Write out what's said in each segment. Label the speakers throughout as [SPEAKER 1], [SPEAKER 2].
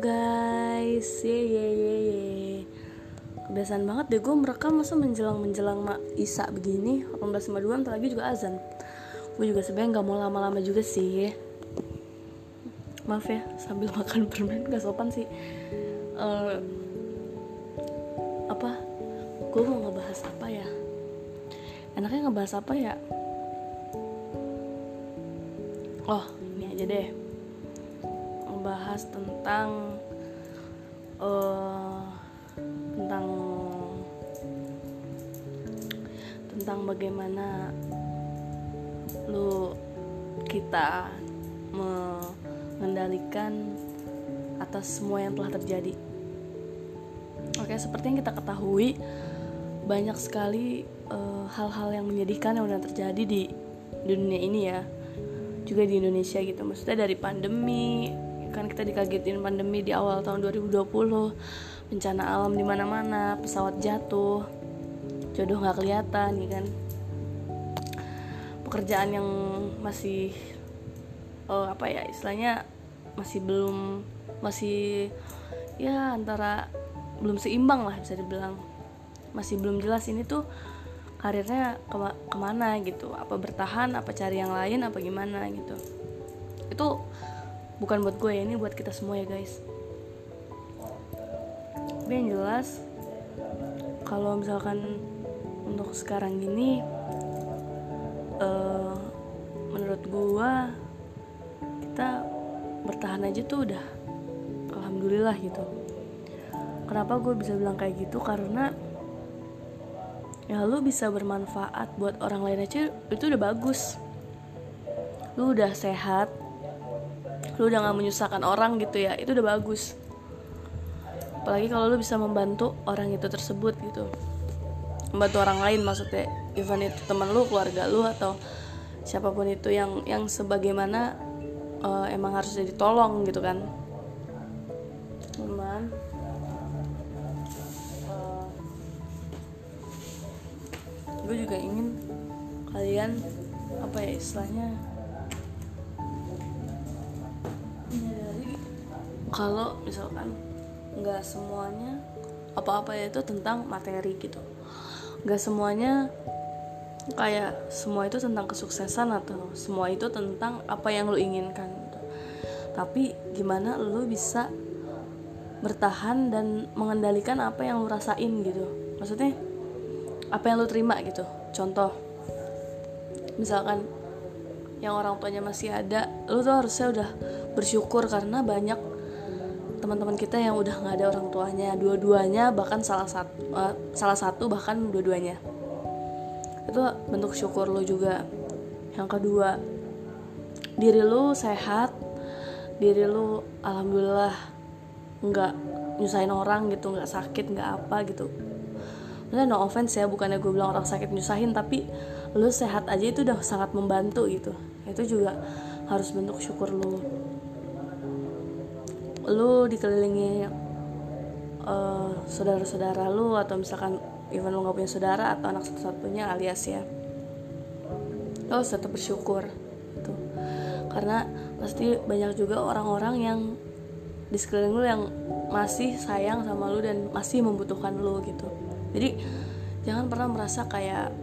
[SPEAKER 1] guys, ye ye ye ye. Kebiasaan banget deh gue merekam masa menjelang menjelang mak Isa begini 18.52 ntar lagi juga azan. Gue juga sebenarnya nggak mau lama-lama juga sih. Maaf ya sambil makan permen gak sopan sih. Eh, apa? Gue mau ngebahas apa ya? Enaknya ngebahas apa ya? Oh ini aja deh ngebahas tentang uh, tentang tentang bagaimana lu kita mengendalikan atas semua yang telah terjadi. Oke, seperti yang kita ketahui banyak sekali eh, hal-hal uh, yang menyedihkan yang udah terjadi di, di dunia ini ya juga di Indonesia gitu maksudnya dari pandemi kan kita dikagetin pandemi di awal tahun 2020 bencana alam di mana-mana pesawat jatuh jodoh nggak kelihatan ya kan? Pekerjaan yang masih oh, apa ya istilahnya masih belum masih ya antara belum seimbang lah bisa dibilang. Masih belum jelas ini tuh karirnya kema ke mana gitu. Apa bertahan apa cari yang lain apa gimana gitu. Itu bukan buat gue ya ini buat kita semua ya guys. Tapi yang jelas kalau misalkan untuk sekarang gini uh, menurut gue kita bertahan aja tuh udah. Alhamdulillah gitu. Kenapa gue bisa bilang kayak gitu? Karena ya lu bisa bermanfaat buat orang lain aja itu udah bagus. Lu udah sehat lu udah gak menyusahkan orang gitu ya itu udah bagus. Apalagi kalau lu bisa membantu orang itu tersebut gitu. Membantu orang lain maksudnya even itu teman lu keluarga lu atau siapa pun itu yang yang sebagaimana uh, emang harus jadi tolong gitu kan. Cuman uh, gue juga ingin kalian apa ya istilahnya kalau misalkan nggak semuanya apa-apa ya itu tentang materi gitu. Nggak semuanya kayak semua itu tentang kesuksesan atau semua itu tentang apa yang lo inginkan gitu. tapi gimana lo bisa bertahan dan mengendalikan apa yang lo rasain gitu. Maksudnya apa yang lo terima gitu. Contoh misalkan yang orang tuanya masih ada lo tuh harusnya udah bersyukur karena banyak teman-teman kita yang udah nggak ada orang tuanya. Dua-duanya bahkan salah satu uh, salah satu bahkan dua-duanya. Itu bentuk syukur lo juga. Yang kedua diri lo sehat diri lo alhamdulillah nggak nyusahin orang gitu nggak sakit nggak apa gitu. Maksudnya no offense ya bukannya gue bilang orang sakit nyusahin tapi lo sehat aja itu udah sangat membantu gitu. Itu juga harus bentuk syukur lo lu dikelilingi uh, saudara-saudara lu atau misalkan even lu nggak punya saudara atau anak satu-satunya alias ya lo harus tetap bersyukur gitu. Karena pasti banyak juga orang-orang yang di sekeliling lu yang masih sayang sama lu dan masih membutuhkan lu gitu. Jadi jangan pernah merasa kayak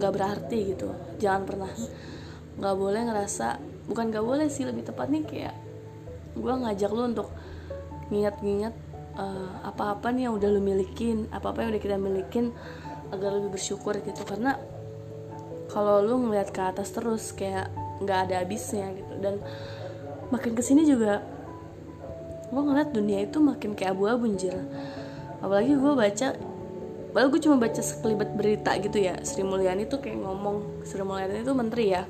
[SPEAKER 1] nggak berarti gitu. Jangan pernah. Nggak boleh ngerasa bukan nggak boleh sih lebih tepatnya kayak gue ngajak lu untuk ngingat-ngingat uh, apa-apa nih yang udah lu milikin apa-apa yang udah kita milikin agar lebih bersyukur gitu. Karena kalau lu ngeliat ke atas terus kayak nggak ada habisnya gitu. Dan makin ke sini juga gue ngeliat dunia itu makin kayak abu-abu anjir. Apalagi gue baca Padahal gue cuma baca sekelibat berita gitu ya. Sri Mulyani tuh kayak ngomong Sri Mulyani itu menteri ya.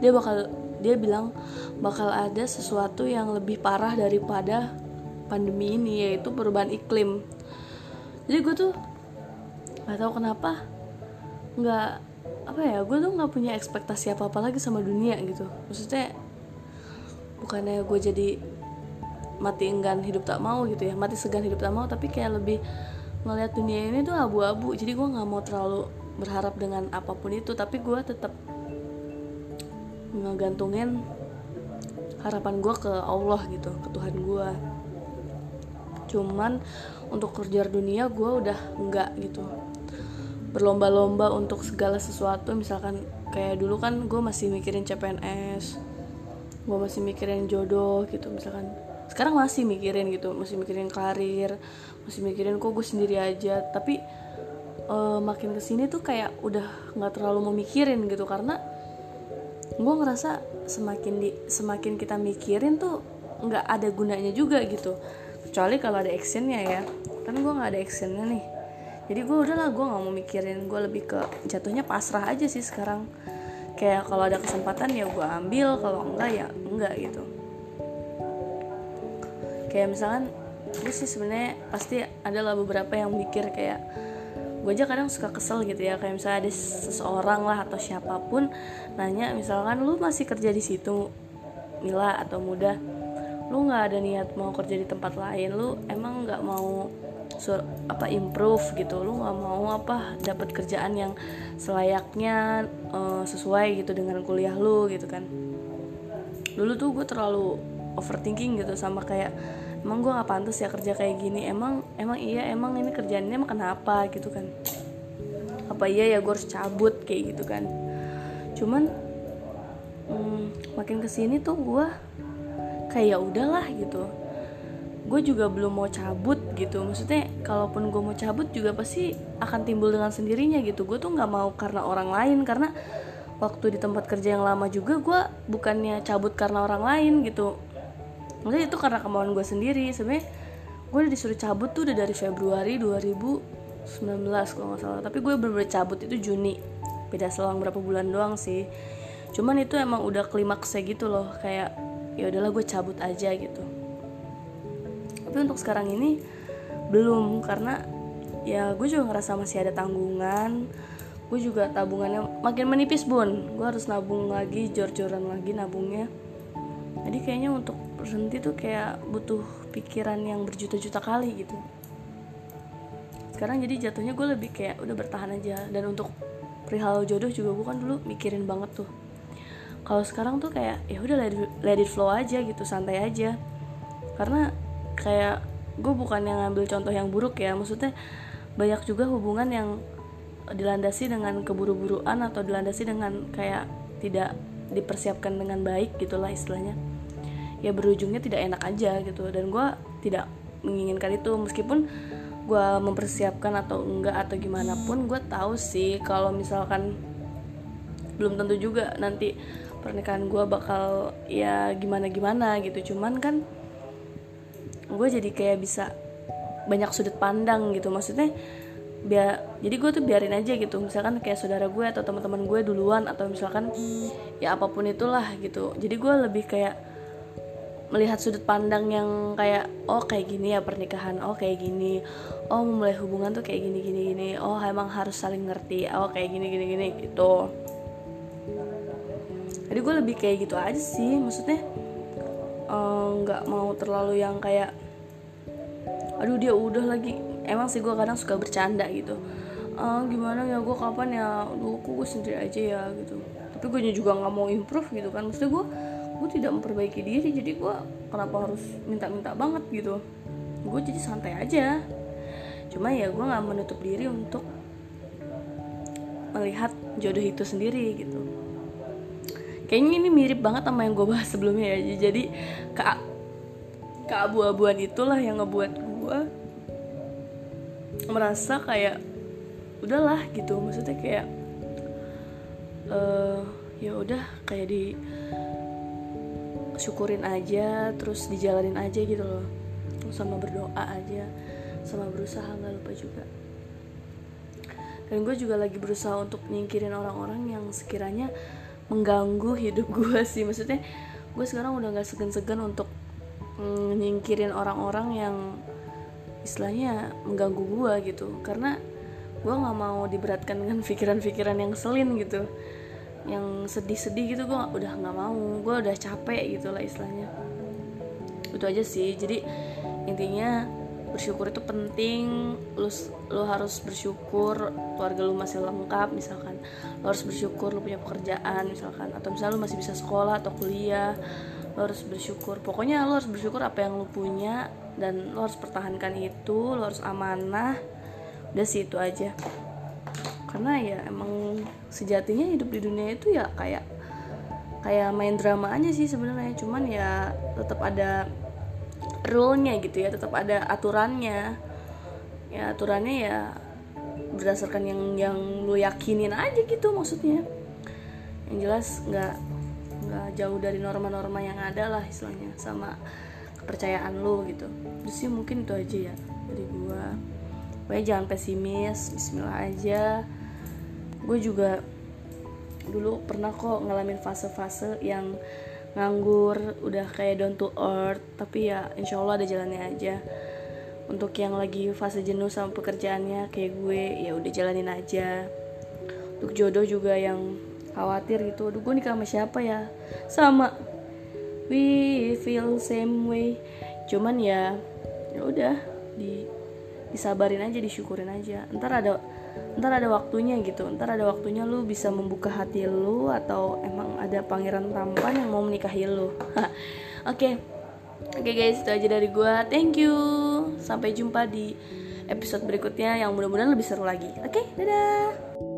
[SPEAKER 1] Dia bakal dia bilang bakal ada sesuatu yang lebih parah daripada pandemi ini yaitu perubahan iklim. Jadi gue tuh nggak tahu kenapa nggak apa ya gue tuh nggak punya ekspektasi apa apa lagi sama dunia gitu. Maksudnya bukannya gue jadi mati enggan hidup tak mau gitu ya mati segan hidup tak mau tapi kayak lebih ngeliat dunia ini tuh abu-abu. Jadi gue nggak mau terlalu berharap dengan apa pun itu tapi gue tetap ngegantungin harapan gue ke Allah gitu ke Tuhan gue cuman untuk kerja dunia gue udah enggak gitu. Berlomba-lomba untuk segala sesuatu misalkan kayak dulu kan gue masih mikirin CPNS gue masih mikirin jodoh gitu misalkan. Sekarang masih mikirin gitu masih mikirin karir masih mikirin kok gue sendiri aja. Tapi uh, makin ke sini tuh kayak udah nggak terlalu memikirin gitu karena gue ngerasa semakin di semakin kita mikirin tuh nggak ada gunanya juga gitu. Kecuali kalau ada actionnya ya. Kan gue nggak ada actionnya nih. Jadi gue udahlah gue nggak mau mikirin. Gue lebih ke jatuhnya pasrah aja sih sekarang. Kayak kalau ada kesempatan ya gue ambil kalau enggak ya enggak gitu. Kayak misalkan gue sih sebenarnya pasti adalah beberapa yang mikir kayak gue aja kadang suka kesel gitu ya kayak misalnya ada seseorang lah atau siapa pun nanya misalkan lu masih kerja di situ Mila atau muda? Lu nggak ada niat mau kerja di tempat lain? Lu emang nggak mau sur apa improve gitu? Lu nggak mau apa dapat kerjaan yang selayaknya uh, sesuai gitu dengan kuliah lu gitu kan. Dulu tuh gue terlalu overthinking gitu sama kayak emang gue nggak pantas ya kerja kayak gini? Emang emang iya emang ini kerjaannya emang kenapa? Gitu kan. Apa iya ya gue harus cabut? Kayak gitu kan. Cuman hmm, makin ke sini tuh gue kayak ya udahlah gitu. Gue juga belum mau cabut gitu. Maksudnya kalaupun gue mau cabut juga pasti akan timbul dengan sendirinya gitu. Gue tuh nggak mau karena orang lain. Karena waktu di tempat kerja yang lama juga gue bukannya cabut karena orang lain gitu maksudnya itu karena kemauan gue sendiri. Sebenarnya gue udah disuruh cabut tuh udah dari Februari 2019 kalau nggak salah. Tapi gue bener-bener cabut itu Juni. Beda selang berapa bulan doang sih. Cuman itu emang udah klimaksnya gitu loh. Kayak ya udahlah gue cabut aja gitu. Tapi untuk sekarang ini belum. Karena ya gue juga ngerasa masih ada tanggungan. Gue juga tabungannya makin menipis bun. Gue harus nabung lagi jor-joran lagi nabungnya jadi kayaknya untuk berhenti tuh kayak butuh pikiran yang berjuta-juta kali gitu. Sekarang jadi jatuhnya gue lebih kayak udah bertahan aja. Dan untuk perihal jodoh juga gue kan dulu mikirin banget tuh. Kalau sekarang tuh kayak ya udah let, it flow aja gitu santai aja. Karena kayak gue bukan yang ngambil contoh yang buruk ya. Maksudnya banyak juga hubungan yang dilandasi dengan keburu-buruan atau dilandasi dengan kayak tidak dipersiapkan dengan baik gitulah istilahnya ya berujungnya tidak enak aja gitu. Dan gue tidak menginginkan itu. Meskipun gue mempersiapkan atau enggak atau gimana pun gue tahu sih kalau misalkan belum tentu juga nanti pernikahan gue bakal ya gimana gimana gitu. Cuman kan gue jadi kayak bisa banyak sudut pandang gitu. Maksudnya biar jadi gue tuh biarin aja gitu. Misalkan kayak saudara gue atau teman-teman gue duluan atau misalkan ya apa pun itulah gitu. Jadi gue lebih kayak melihat sudut pandang yang kayak oh kayak gini ya pernikahan oh kayak gini. Oh memulai hubungan tuh kayak gini gini gini. Oh emang harus saling ngerti. Oh kayak gini gini gini gitu. Jadi gue lebih kayak gitu aja sih maksudnya eh, nggak uh, mau terlalu yang kayak aduh dia udah lagi. Emang sih gue kadang suka bercanda gitu. Uh, gimana ya gue kapan ya? Aduh gue sendiri aja ya? Gitu. Tapi gue juga nggak mau improve gitu kan. Maksudnya gue gue tidak memperbaiki diri jadi gue kenapa harus minta-minta banget gitu? Gue jadi santai aja. Cuma ya gue nggak menutup diri untuk melihat jodoh itu sendiri gitu. Kayaknya ini mirip banget sama yang gue bahas sebelumnya ya. Jadi ke keabu-abuan itulah yang ngebuat gue merasa kayak udahlah gitu. Maksudnya kayak uh, ya udah kayak di syukurin aja terus dijalanin aja gitu loh. Sama berdoa aja sama berusaha nggak lupa juga. Dan gue juga lagi berusaha untuk nyingkirin orang-orang yang sekiranya mengganggu hidup gue sih. Maksudnya gue sekarang udah nggak segan-segan untuk mm, nyingkirin orang-orang yang istilahnya mengganggu gue gitu. Karena gue nggak mau diberatkan dengan pikiran-pikiran yang selin gitu yang sedih-sedih gitu gue udah nggak mau gue udah capek gitu lah istilahnya. Itu aja sih jadi intinya bersyukur itu penting. Lu lu harus bersyukur keluarga lu masih lengkap misalkan. Lu harus bersyukur lu punya pekerjaan misalkan. Atau misalnya lu masih bisa sekolah atau kuliah lu harus bersyukur. Pokoknya lu harus bersyukur apa yang lu punya dan lu harus pertahankan itu lu harus amanah. Udah sih itu aja karena ya emang sejatinya hidup di dunia itu ya kayak kayak main drama aja sih sebenarnya. Cuman ya tetap ada rule-nya gitu ya tetap ada aturannya. Ya aturannya ya berdasarkan yang yang lu yakinin aja gitu maksudnya. Yang jelas nggak nggak jauh dari norma-norma yang ada lah istilahnya sama kepercayaan lu gitu. Terus sih mungkin itu aja ya dari gua. Pokoknya jangan pesimis Bismillah aja gue juga dulu pernah kok ngalamin fase-fase yang nganggur udah kayak down to earth tapi ya insya Allah ada jalannya aja. Untuk yang lagi fase jenuh sama pekerjaannya kayak gue ya udah jalanin aja. Untuk jodoh juga yang khawatir gitu aduh gue nikah sama siapa ya? Sama. We feel same way. Cuman ya ya udah di disabarin aja disyukurin aja. Ntar ada ntar ada waktunya gitu. Ntar ada waktunya lu bisa membuka hati lu atau emang ada pangeran tampan yang mau menikahi lu. Oke. Oke okay guys itu aja dari gua. Thank you. Sampai jumpa di episode berikutnya yang mudah-mudahan lebih seru lagi. Oke okay, dadah